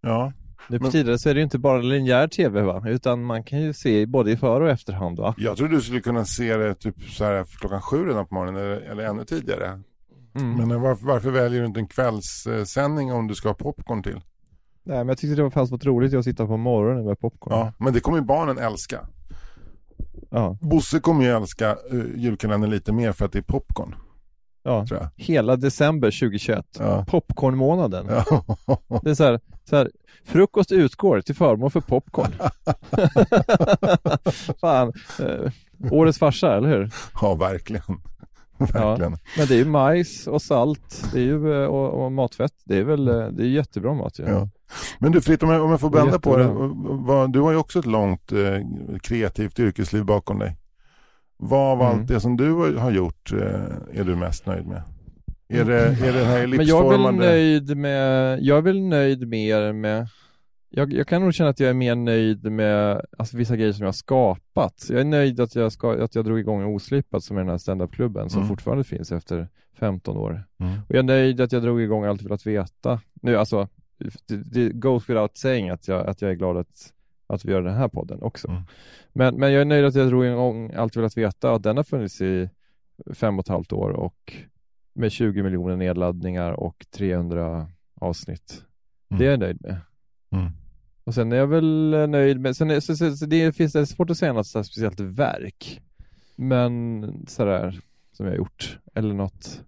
Ja, Nu för Men- tiden så är det ju inte bara linjär tv va, utan man kan ju se både i för och efterhand va? jag tror du skulle kunna se det typ så här klockan sju redan på morgonen eller, eller ännu tidigare. Mm. Men eh, varför, varför väljer du inte en kvällssändning om du ska ha popcorn till? Nej men jag tyckte det var fanns något roligt att sitta på morgonen med popcorn. Ja, men det kommer ju barnen älska. Ja. Bosse kommer ju älska uh, julkalendern lite mer för att det är popcorn, ja. tror jag. Hela december 2021. Ja. Popcornmånaden. Ja. Det är så här, så här, frukost utgår till förmån för popcorn. Fan, eh, årets farsa, eller hur? ja, verkligen. verkligen. Men det är ju majs och salt, det är ju, eh, och, och matfett. Det är väl, eh, det är jättebra mat ju. Ja. Men du Fritt, om jag, om jag får vända på det. Vad, du har ju också ett långt eh, kreativt yrkesliv bakom dig. Vad av Mm. allt det som du har gjort eh, är du mest nöjd med? Är det, är det den här Men jag är väl nöjd med, jag är väl nöjd mer med jag, jag kan nog känna att jag är mer nöjd med alltså, vissa grejer som jag har skapat. Jag är nöjd att jag, ska, att jag drog igång Oslipat som är den här standup-klubben som Mm. fortfarande finns efter 15 år. Mm. Och jag är nöjd att jag drog igång Allt velat veta. Nu alltså, det, goes without saying att jag, att jag är glad att, att vi gör den här podden också. Mm. Men, men jag är nöjd att jag drog igång Allt velat veta och den har funnits i fem och ett halvt år och med 20 miljoner nedladdningar och 300 avsnitt. Mm. Det är jag nöjd med. Mm. Och sen är jag väl nöjd med, sen är, så, så, så det finns det svårt att säga något så speciellt verk. Men sådär som jag gjort, eller något.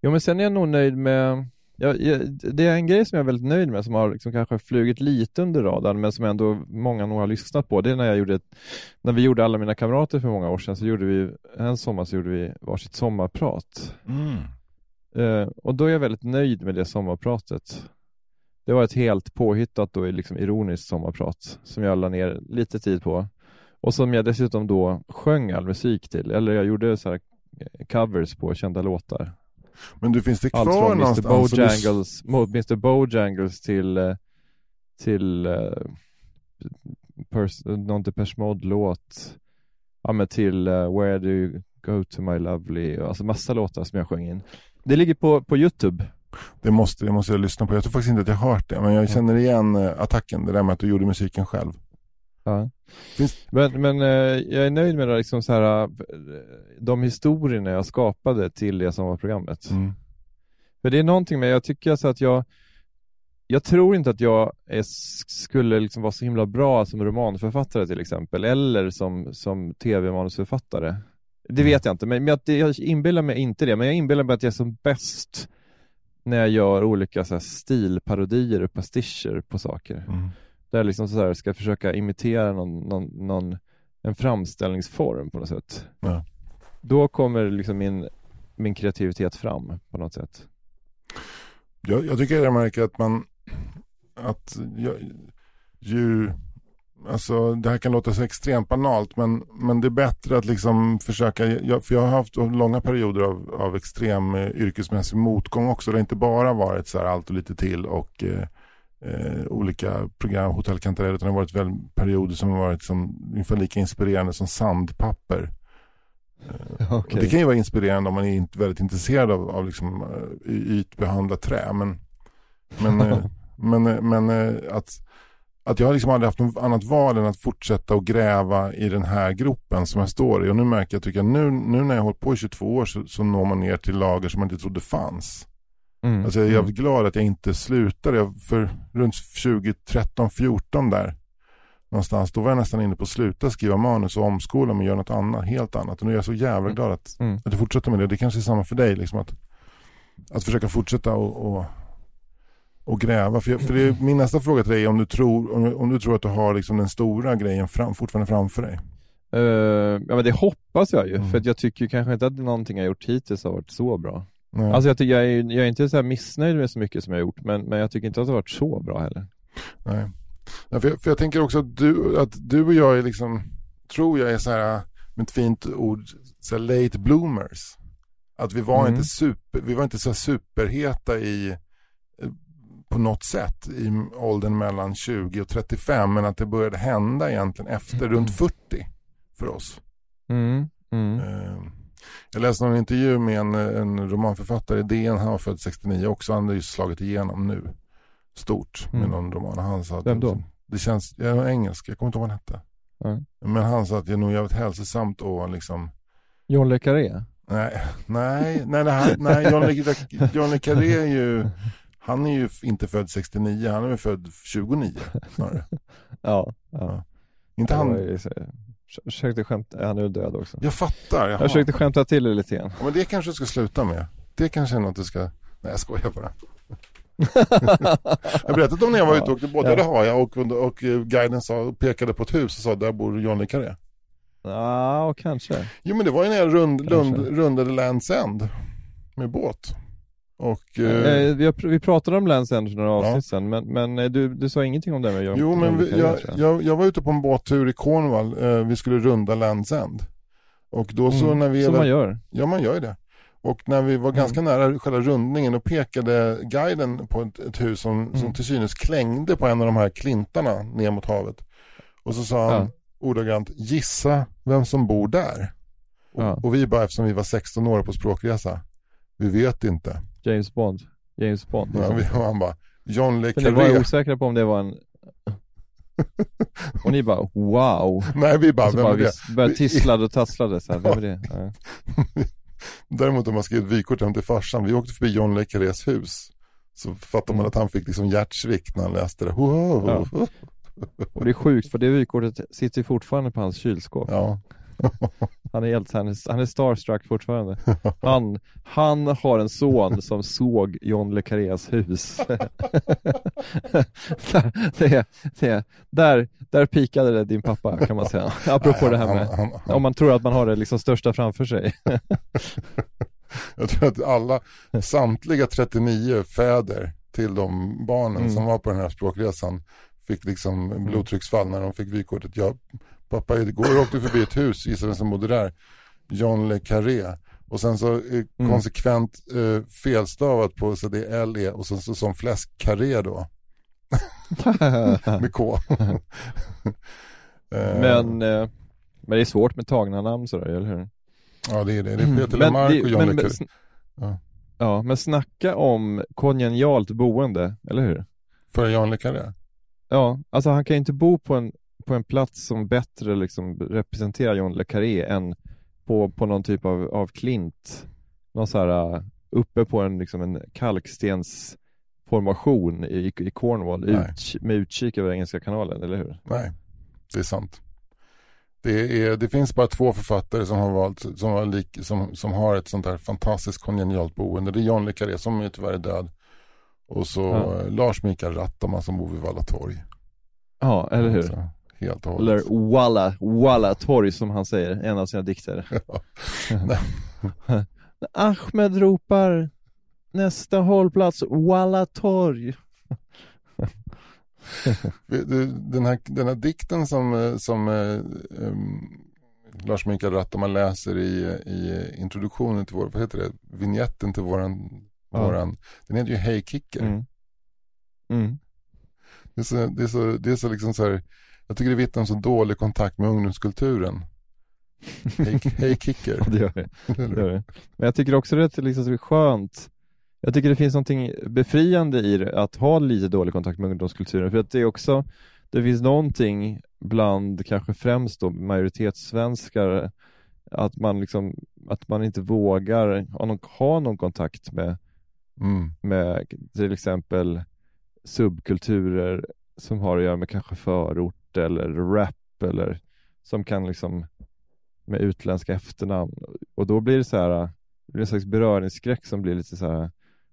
Jo men sen är jag nog nöjd med, jag, det är en grej som jag är väldigt nöjd med som har liksom kanske flugit lite under radarn men som ändå många nog har lyssnat på. Det är när jag gjorde, ett, när vi gjorde alla mina kamrater för många år sedan så gjorde vi, en sommar så gjorde vi varsitt sommarprat. Mm. Eh, och då är jag väldigt nöjd med det sommarpratet. Det var ett helt påhittat och liksom ironiskt sommarprat som jag la ner lite tid på. Och som jag dessutom då sjöng all musik till, eller jag gjorde så här eh, covers på kända låtar. Men du finns det Allt kvar från Mr någonstans? så du- Bojangles, mo- Mr Bojangles till, eh, till uh, pers- någon Depeche Mode-låt. Ja men till eh, Where Do You Go To My Lovely, alltså massa låtar som jag sjöng in. Det ligger på, på Youtube. Det måste, det måste jag lyssna på. Jag tror faktiskt inte att jag har hört det. Men jag känner igen attacken. Det där med att du gjorde musiken själv. Ja. Men, men eh, jag är nöjd med det, liksom så här, eh, de historierna jag skapade till det som var programmet. Mm. För det är någonting med, jag tycker alltså att jag jag tror inte att jag är, skulle liksom vara så himla bra som romanförfattare till exempel, eller som, som tv-manusförfattare. Det vet jag inte, men jag, jag inbillar mig inte det, men jag inbillar mig att jag är som bäst när jag gör olika så här, stilparodier och pastischer på saker. Mm. Där jag liksom så här ska försöka imitera någon, någon, någon, en framställningsform på något sätt. Ja. Då kommer liksom min, min kreativitet fram på något sätt. Jag, jag tycker jag märker att man att jag, ju Alltså det här kan låta så extremt banalt men, men det är bättre att liksom försöka, jag, för jag har haft långa perioder av, av extrem eh, yrkesmässig motgång också. Det har inte bara varit så här allt och lite till och eh, eh, olika program, Hotell Kantarell, utan det har varit väl perioder som har varit som, ungefär lika inspirerande som sandpapper. Eh, Okay. och det kan ju vara inspirerande om man är inte väldigt intresserad av, av liksom, eh, ytbehandlat trä. Men, men, eh, men, eh, men eh, att, att jag har liksom aldrig haft något annat val än att fortsätta att gräva i den här gropen som jag står i. Och nu märker jag, tycker jag, nu, nu när jag har hållit på i 22 år så, så når man ner till lager som man inte trodde fanns. Mm. Alltså jag är jävligt glad att jag inte slutade. Jag, för runt 2013, 14 där någonstans, då var jag nästan inne på att sluta skriva manus och omskola mig och göra något annat, helt annat. Och nu är jag så jävla glad att, Mm. att jag fortsätter med det. Det kanske är samma för dig, liksom att, att försöka fortsätta och, och, och gräva. För, jag, för det är, min nästa fråga till dig är om du tror, om, om du tror att du har liksom den stora grejen fram, fortfarande framför dig. Eh, ja men det hoppas jag ju, Mm. för att jag tycker kanske inte att någonting jag gjort hittills har varit så bra. Nej. Alltså jag, tycker, jag, är, jag är inte så här missnöjd med så mycket som jag har gjort, men, men jag tycker inte att det har varit så bra heller. Nej. Ja, för, jag, för jag tänker också att du, att du och jag är liksom, tror jag är så här, med ett fint ord, så här late bloomers. Att vi var Mm. inte super, vi var inte så superheta i, eh, på något sätt i åldern mellan 20 och 35, men att det började hända egentligen efter runt 40 för oss. Mm. Mm. Eh, Jag läste en intervju med en, en romanförfattare, DN, han var född 69 också, han har ju slagit igenom nu stort med Mm. någon roman. Han sa att Vem då? Det, känns, jag är engelsk, jag kommer inte ihåg vad han hette. Ja. Men han sa att det är nog jävligt hälsosamt och liksom John Le Carré? Nej, nej, nej, här, nej John, Le, John Le Carré är ju Han är ju inte född 69, han är väl född 29 snarare. Ja. ja. Inte Det var han, försökte skämta, han är död också. jag fattar. Jag försökte skämta till det lite grann. Ja, men det kanske du ska sluta med. Det kanske är något du ska... Nej jag skojar bara. jag berättade om när jag var ute och åkte båt, ja. det har jag. Och, och, och eh, guiden sa, pekade på ett hus och sa där bor John Le Carré. Ja, och kanske. Jo men det var ju när jag rund, rund, rundade Lands End med båt. Och... eh, Eh, vi, har, vi pratade om Lance för några Ja. avsnitt sedan, men, men eh, du, du sa ingenting om det med John Jo men vi, jag, jag. jag, var ute på en båttur i Cornwall, eh, vi skulle runda Lands End. Och då så Mm, när vi... Som man gör. Ja man gör ju det. Och när vi var ganska nära själva rundningen och pekade guiden på ett, ett hus som, som Mm. till synes klängde på en av de här klintarna ner mot havet. Och så sa han Ja. ordagrant, gissa vem som bor där. Ja. Och, och vi bara, eftersom vi var 16 år på språkresa, vi vet inte. James Bond. James Bond. Ja, vi, och han bara, John Le Men ni var Carré. osäkra på om det var en... Och ni bara wow. Nej vi bara, Och så vem bara är det? vi började Vi- tisslade och tasslade så här. Vem är det? Ja. Däremot om man skrev ett vykort hem till farsan, vi åkte förbi John Le Carrés hus. Så fattar man Mm. att han fick liksom hjärtsvikt när han läste det. Wow. Ja. Och det är sjukt för det vykortet sitter ju fortfarande på hans kylskåp. Ja. Han är helt, han är, han är starstruck fortfarande. Han, han har en son som såg John Le Carrés hus. det, är- det, är- där, där pikade det din pappa kan man säga. Apropå det här med, om man tror att man har det liksom största framför sig. Jag tror att alla, samtliga 39 fäder till de barnen Mm. som var på den här språkresan fick liksom blodtrycksfall när de fick vykortet. Jag, pappa, igår åkte förbi ett hus, gissa vem som bodde där? John Le Carré. Och sen så eh, Mm. konsekvent eh, felstavat på så det är L-E och sen så som fläsk Carré då, med K. Eh, men, eh, men det är svårt med tagna namn sådär, eller hur? Ja det är det, det är Peter Men Lemark det- och John men- men Ja. Ja, men snacka om kongenialt boende, eller hur? För John Le Carré. Ja, alltså han kan ju inte bo på en, på en plats som bättre liksom representerar John Le Carré än på, på någon typ av, av klint. Någon så här, uh, uppe på en, liksom en kalkstensformation i, i Cornwall ut, med utkik över Engelska kanalen, eller hur? Nej, det är sant. Det, är, det finns bara två författare som har, valt, som, har lik, som, som har ett sånt här fantastiskt kongenialt boende. Det är John Le Carré som är tyvärr är död. Och så Ja. Lars Mikael Rattama som bor vid Valla torg. Ja, eller hur? Alltså, helt och hållet. Eller Walla, Walla torg som han säger, en av sina dikter. Ahmed ropar nästa hållplats, Walla torg. den, här, den här dikten som, som um, Lars Mikael Ratt, man läser i, i introduktionen till vår, vad heter det, vignetten till våran, ja. våran den heter ju Hej Kicker. Mm. Mm. Det är så, det är så, det är så liksom så här, jag tycker det vittnar om så dålig kontakt med ungdomskulturen. Hej, hej Kicker. det, gör det. det gör det. Men jag tycker också det är liksom skönt jag tycker det finns någonting befriande i det, att ha lite dålig kontakt med ungdomskulturen, för att det är också, det finns någonting bland kanske främst då majoritetssvenskar, att man liksom, att man inte vågar ha någon, ha någon kontakt med, mm. med till exempel subkulturer som har att göra med kanske förort eller rap eller som kan liksom med utländska efternamn och då blir det så här, det blir en slags beröringsskräck som blir lite så här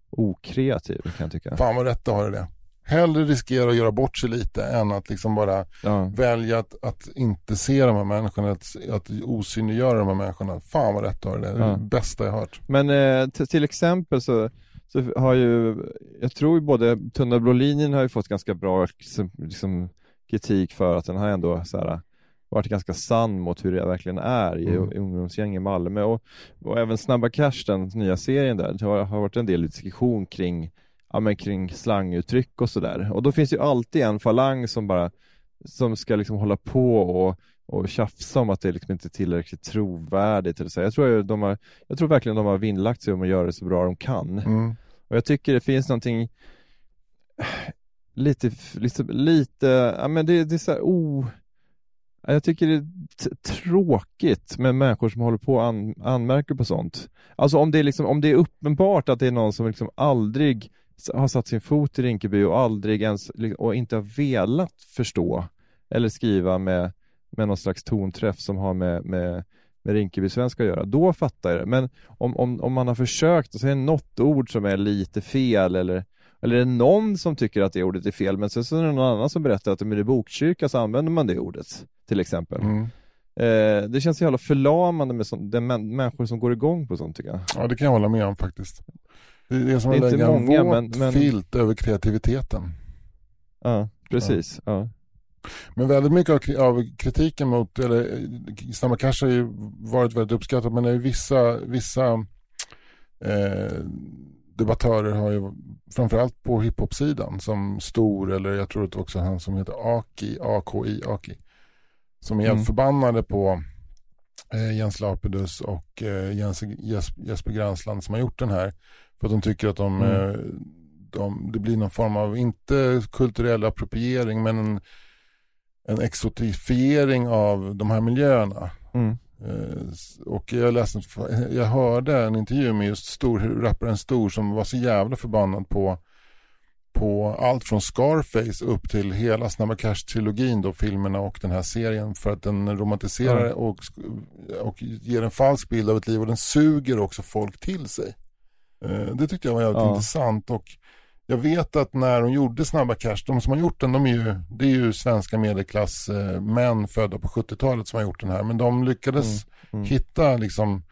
okreativ kan jag tycka. Fan vad rätt du har det. Hellre riskera att göra bort sig lite än att liksom bara ja. välja att, att inte se de här människorna, att, att osynliggöra de här människorna. Fan vad rätt du har det. Det är ja. det bästa jag hört. Men eh, till exempel så, så har ju, jag tror både Tunna blå linjen har ju fått ganska bra liksom, liksom, kritik för att den har ändå så här, varit ganska sann mot hur det verkligen är i mm. ungdomsgäng i Malmö och, och även Snabba Cash, den nya serien där, det har, har varit en del diskussion kring, ja, men kring slanguttryck och sådär. Och då finns ju alltid en falang som bara, som ska liksom hålla på och och tjafsa om att det liksom inte är tillräckligt trovärdigt. Eller så. Jag, tror de har, jag tror verkligen de har vinnlagt sig om att göra det så bra de kan. Mm. Och jag tycker det finns någonting lite, lite, liksom lite ja men det, det är så här, oh, jag tycker det är tråkigt med människor som håller på och an anmärker på sånt. Alltså om det, är liksom, om det är uppenbart att det är någon som liksom aldrig har satt sin fot i Rinkeby och aldrig ens och inte har velat förstå eller skriva med, med någon slags tonträff som har med, med, med Rinkeby-svenska att göra, då fattar jag det. Men om, om, om man har försökt och säga något ord som är lite fel eller eller är det någon som tycker att det ordet är fel, men sen så är det någon annan som berättar att i bokkyrka så använder man det ordet, till exempel. Mm. Eh, det känns så jävla förlamande med sånt, det män, människor som går igång på sånt tycker jag. Ja, det kan jag hålla med om faktiskt. Det är, det är som att lägga många, en våt men, men... filt över kreativiteten. Ja, precis. Ja. ja. Men väldigt mycket av, kritiken mot, eller Snabba Cash har ju varit väldigt uppskattat, men det är vissa, vissa eh, debattörer har ju framförallt på hiphop-sidan som Stor eller jag tror att också han som heter Aki, AKI, Aki. Som är mm. förbannade på eh, Jens Lapidus och eh, Jens, Jesper Gränsland som har gjort den här. För att de tycker att de, mm. eh, de, det blir någon form av, inte kulturell appropriering men en, en exotifiering av de här miljöerna. Mm. Eh, och jag, läste, jag hörde en intervju med just stor, rapparen Stor som var så jävla förbannad på, på allt från Scarface upp till hela Snabba Cash-trilogin då, filmerna och den här serien för att den romantiserar mm. och, och ger en falsk bild av ett liv och den suger också folk till sig. Eh, det tyckte jag var jävligt ja. intressant och jag vet att när de gjorde Snabba Cash, de som har gjort den, de är ju, det är ju svenska medelklass eh, födda på 70-talet som har gjort den här. Men de lyckades mm, mm. hitta liksom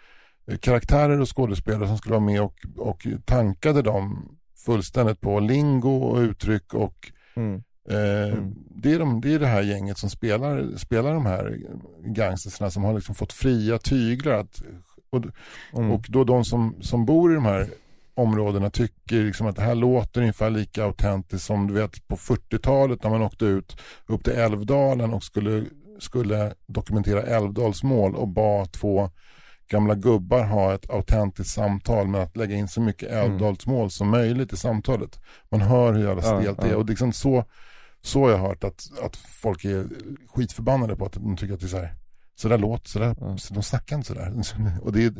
eh, karaktärer och skådespelare som skulle vara med och, och tankade dem fullständigt på lingo och uttryck och mm. Eh, mm. det, är de, det är det här gänget som spelar, spelar de här gangstersna som har liksom fått fria tyglar. Att, och, mm. och då de som, som bor i de här områdena tycker liksom att det här låter ungefär lika autentiskt som du vet på 40-talet när man åkte ut upp till Älvdalen och skulle, skulle dokumentera Älvdalsmål och bad två gamla gubbar ha ett autentiskt samtal med att lägga in så mycket mm. Älvdalsmål som möjligt i samtalet. Man hör hur jävla stelt det är och liksom så, så har jag hört att, att folk är skitförbannade på att de tycker att det är så här så där låter, så där, ja. så de snackar inte sådär. Och det, är,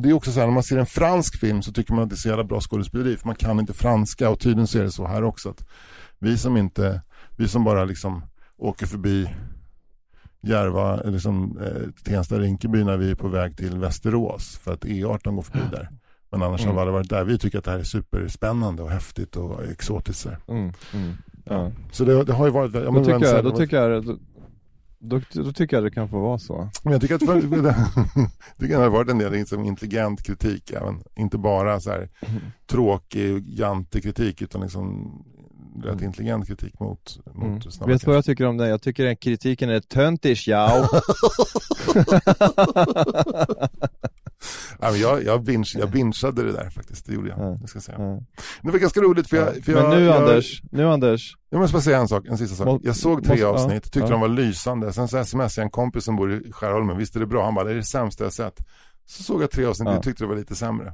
det är också så här, när man ser en fransk film så tycker man att det är så jävla bra skådespeleri för man kan inte franska och tydligen så är det så här också att vi som inte, vi som bara liksom åker förbi Järva, liksom eh, Tensta, Rinkeby när vi är på väg till Västerås för att E18 går förbi där. Men annars mm. har vi aldrig varit där. Vi tycker att det här är superspännande och häftigt och exotiskt. Mm. Mm. Ja. Så det, det, har ju varit... Då, tycker jag, då tycker jag, då, då, tycker jag det kan få vara så. Men jag tycker att för, det, kan ha varit en del liksom, intelligent kritik, även, inte bara så här, mm. tråkig, jantig kritik utan liksom rätt intelligent kritik mot, mot Mm. Snabba Vet du vad jag tycker om den? Jag tycker den kritiken är töntish, ja. Men jag, jag, binge, jag bingeade det där faktiskt, det gjorde jag. Ja. Det ska jag säga. Ja. Det var ganska roligt för jag... För jag Men nu jag, Anders, nu Anders. Jag måste bara säga en sak, en sista sak. Må- Jag såg tre måste- avsnitt, tyckte ja. de var lysande. Sen så smsade jag en kompis som bor i Skärholmen, visste det bra? Han bara, det är det sämsta jag sett. Så såg jag tre avsnitt, Ja. jag tyckte det var lite sämre.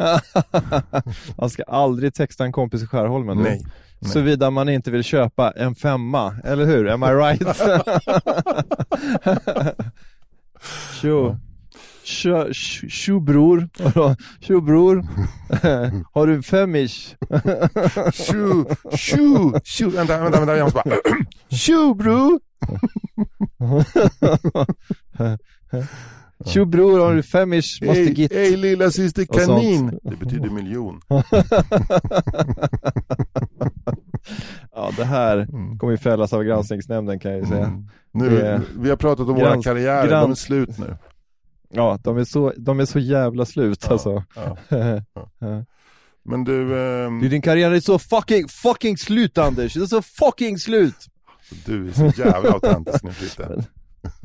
man ska aldrig texta en kompis i Skärholmen. Nej. Nej. Såvida man inte vill köpa en femma, eller hur? Am I right? Tjo. Tjo, tjo, bror. Tjo bror. Har du en femmish? Tjo, tjo, tjo. Vänta, vänta, vänta, jag måste bara. Tjo bro! Tjo bror, har du femmish? Måste Hej, git. hej lilla syster kanin. Det betyder miljon. Ja, det här Mm. kommer ju fällas av granskningsnämnden kan jag ju säga. Mm. Nu, Det- vi har pratat om våra Grans- karriärer, de är slut nu. Ja, de är så, de är så jävla slut Ja, alltså. ja. Ja. Men du, ehm, Du, din karriär är så fucking, fucking slut Anders! Det är så fucking slut! du är så jävla autentisk nu Fritte.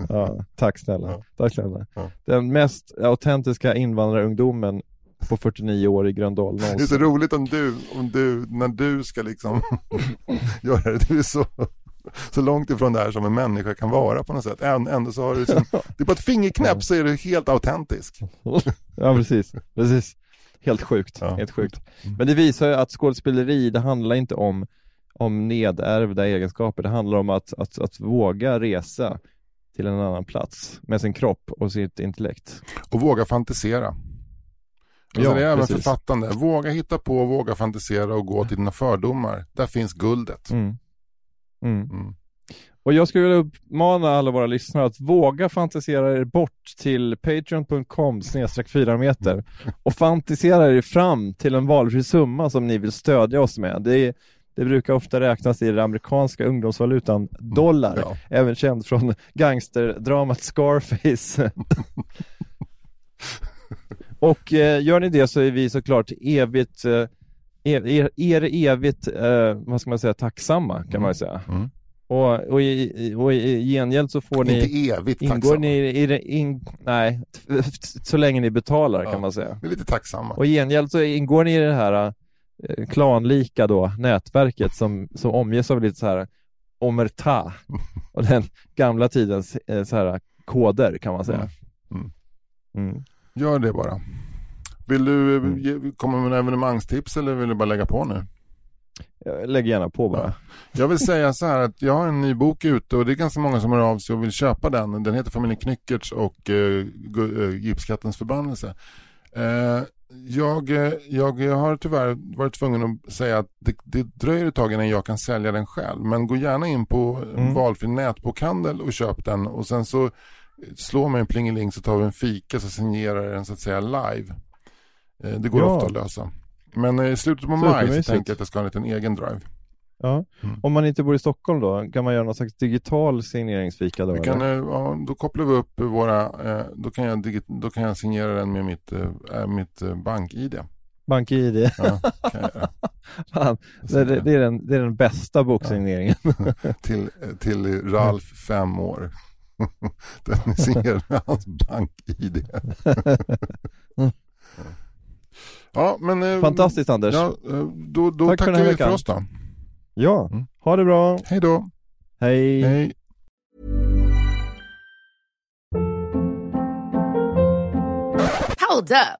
Ja, tack snälla. Ja. Tack snälla. Ja. Den mest autentiska invandrarungdomen på 49 år i Gröndal Det är så roligt om du, om du, när du ska liksom göra det, du är så, så långt ifrån det här som en människa kan vara på något sätt. Än- Ändå så har du liksom, det är på ett fingerknäpp så är du helt autentisk. Ja, precis. precis. Helt sjukt. Ja. Helt sjukt. Men det visar ju att skådespeleri, det handlar inte om, om nedärvda egenskaper. Det handlar om att, att, att våga resa till en annan plats med sin kropp och sitt intellekt. Och våga fantisera. Alltså Ja, det är även precis. författande. Våga hitta på, våga fantisera och gå till dina fördomar. Där finns guldet. Mm. Mm. Mm. Och jag skulle vilja uppmana alla våra lyssnare att våga fantisera er bort till patreon.com snedstreck 4 meter och fantisera er fram till en valfri summa som ni vill stödja oss med. Det, är, det brukar ofta räknas i den amerikanska ungdomsvalutan dollar, Ja. även känd från gangsterdramat Scarface. och eh, gör ni det så är vi såklart evigt eh, er, er, evigt, eh, vad ska man säga, tacksamma kan man ju säga. Mm. Och, och, i, och i gengäld så får ni, Inte evigt ingår tacksamma. ni i det, in, nej, så länge ni betalar Ja. kan man säga. Vi är lite tacksamma. Och i gengäld så ingår ni i det här eh, klanlika då, nätverket som, som omges av lite så här omerta och den gamla tidens eh, så här koder kan man säga. Mm. Mm. Gör det bara. Vill du eh, Mm. ge, komma med en evenemangstips eller vill du bara lägga på nu? Jag lägger gärna på bara. Jag vill säga så här att jag har en ny bok ute och det är ganska många som hör av sig och vill köpa den. Den heter Familjen Knyckertz och uh, uh, Gipskattens förbannelse. Eh, jag, eh, jag, jag har tyvärr varit tvungen att säga att det, det dröjer ett tag innan jag kan sälja den själv. Men gå gärna in på en Mm. valfri nätbokhandel och köp den och sen så slå mig en plingeling så tar vi en fika så signerar den så att säga live. Eh, det går Ja. ofta att lösa. Men eh, i slutet på maj så tänker jag att jag ska ha en liten egen drive. Ja. Mm. Om man inte bor i Stockholm då, kan man göra någon slags digital signeringsfika då? Vi kan, eh, ja, då kopplar vi upp våra, eh, då, kan jag digit, då kan jag signera den med mitt, eh, mitt bank-id. BankID. Ja. Fan, det, det, är den, det är den bästa boksigneringen. till, till Ralf, fem år. den är signerad med hans bank-id. ja, men... Fantastiskt Anders. Ja, då, då Tack tackar vi för oss då. Ja, Mm. ha det bra. Hej då. Hej. Hej. Hold up.